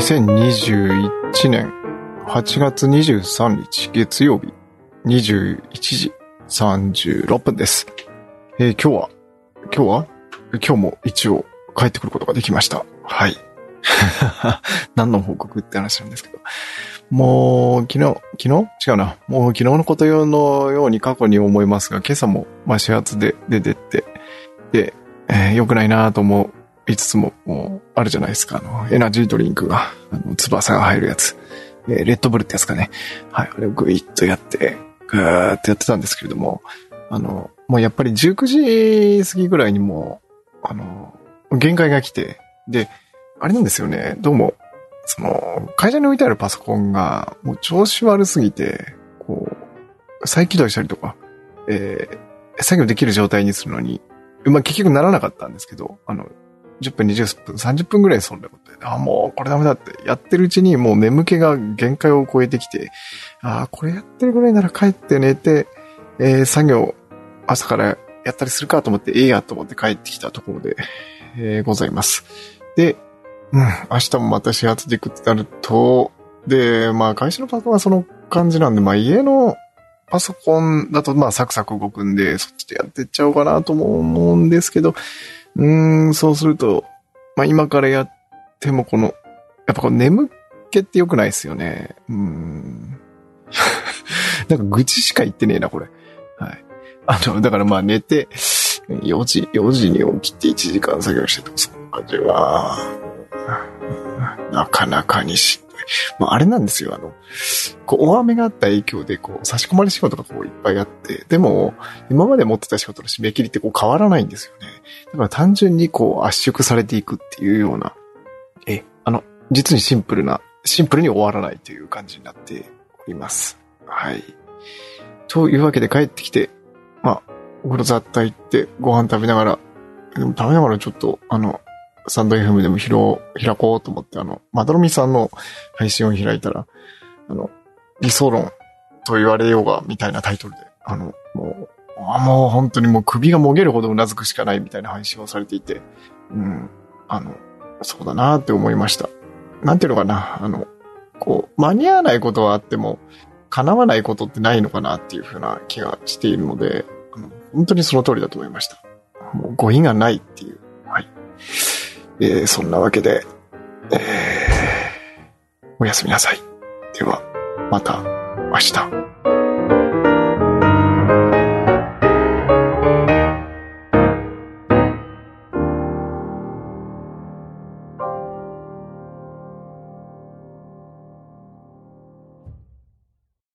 2021年8月23日月曜日21時36分です。えー今日は、今日は？今日も一応帰ってくることができました。はい。何の報告って話なんですけど。もう、昨日、昨日？違うな。もう昨日のことのように過去に思いますが、今朝も、まあ、始発で出てって、で、えー良くないなと思ういつも、も、あるじゃないですか。あの、エナジードリンクが、あの、翼が入るやつ。えレッドブルってやつかね。はい。あれをグイッとやって、ぐーってやってたんですけれども、あの、もうやっぱり19時過ぎぐらいにも、あの、限界が来て、で、あれなんですよね。どうも、その、会社に置いてあるパソコンが、もう調子悪すぎて、こう、再起動したりとか、えー作業できる状態にするのに、まあ、結局ならなかったんですけど、あの、10分、20分、30分ぐらいそんなことで、あ、もうこれダメだって、やってるうちにもう眠気が限界を超えてきて、あ、これやってるぐらいなら帰って寝て、えー作業、朝からやったりするかと思って、ええやと思って帰ってきたところで、えーございます。で、うん、明日もまた始発で行くってなると、で、まあ会社のパソコンはその感じなんで、まあ家のパソコンだとまあサクサク動くんで、そっちでやってっちゃおうかなとも思うんですけど、うん、そうすると、まあ今からやってもこの、やっぱこの眠気って良くないですよね。うん。なんか愚痴しか言ってねえな、これ。はい。あの、だからまあ寝て、4時、4時に起きて1時間作業しててもそんな感じは、なかなかにし。まああれなんですよ、あの、こう、大雨があった影響で、こう、差し込まれ仕事がこういっぱいあって、でも、今まで持ってた仕事の締め切りってこう変わらないんですよね。だから単純にこう圧縮されていくっていうような、え、あの、実にシンプルな、シンプルに終わらないという感じになっております。はい。というわけで帰ってきて、まあ、お風呂雑多行ってご飯食べながら、でも食べながらちょっと、あの、サンド FM でも開こう開こうと思って、あの、まどろみさんの配信を開いたら、あの、理想論と言われようが、みたいなタイトルで、あの、もう、もう本当にもう首がもげるほどうなずくしかないみたいな配信をされていて、うん、あの、そうだなって思いました。なんていうのかな、あの、こう、間に合わないことはあっても、叶わないことってないのかなっていうふうな気がしているので、あの本当にその通りだと思いました。もう語彙がないっていう。えーそんなわけで、えーおやすみなさい。では、また明日。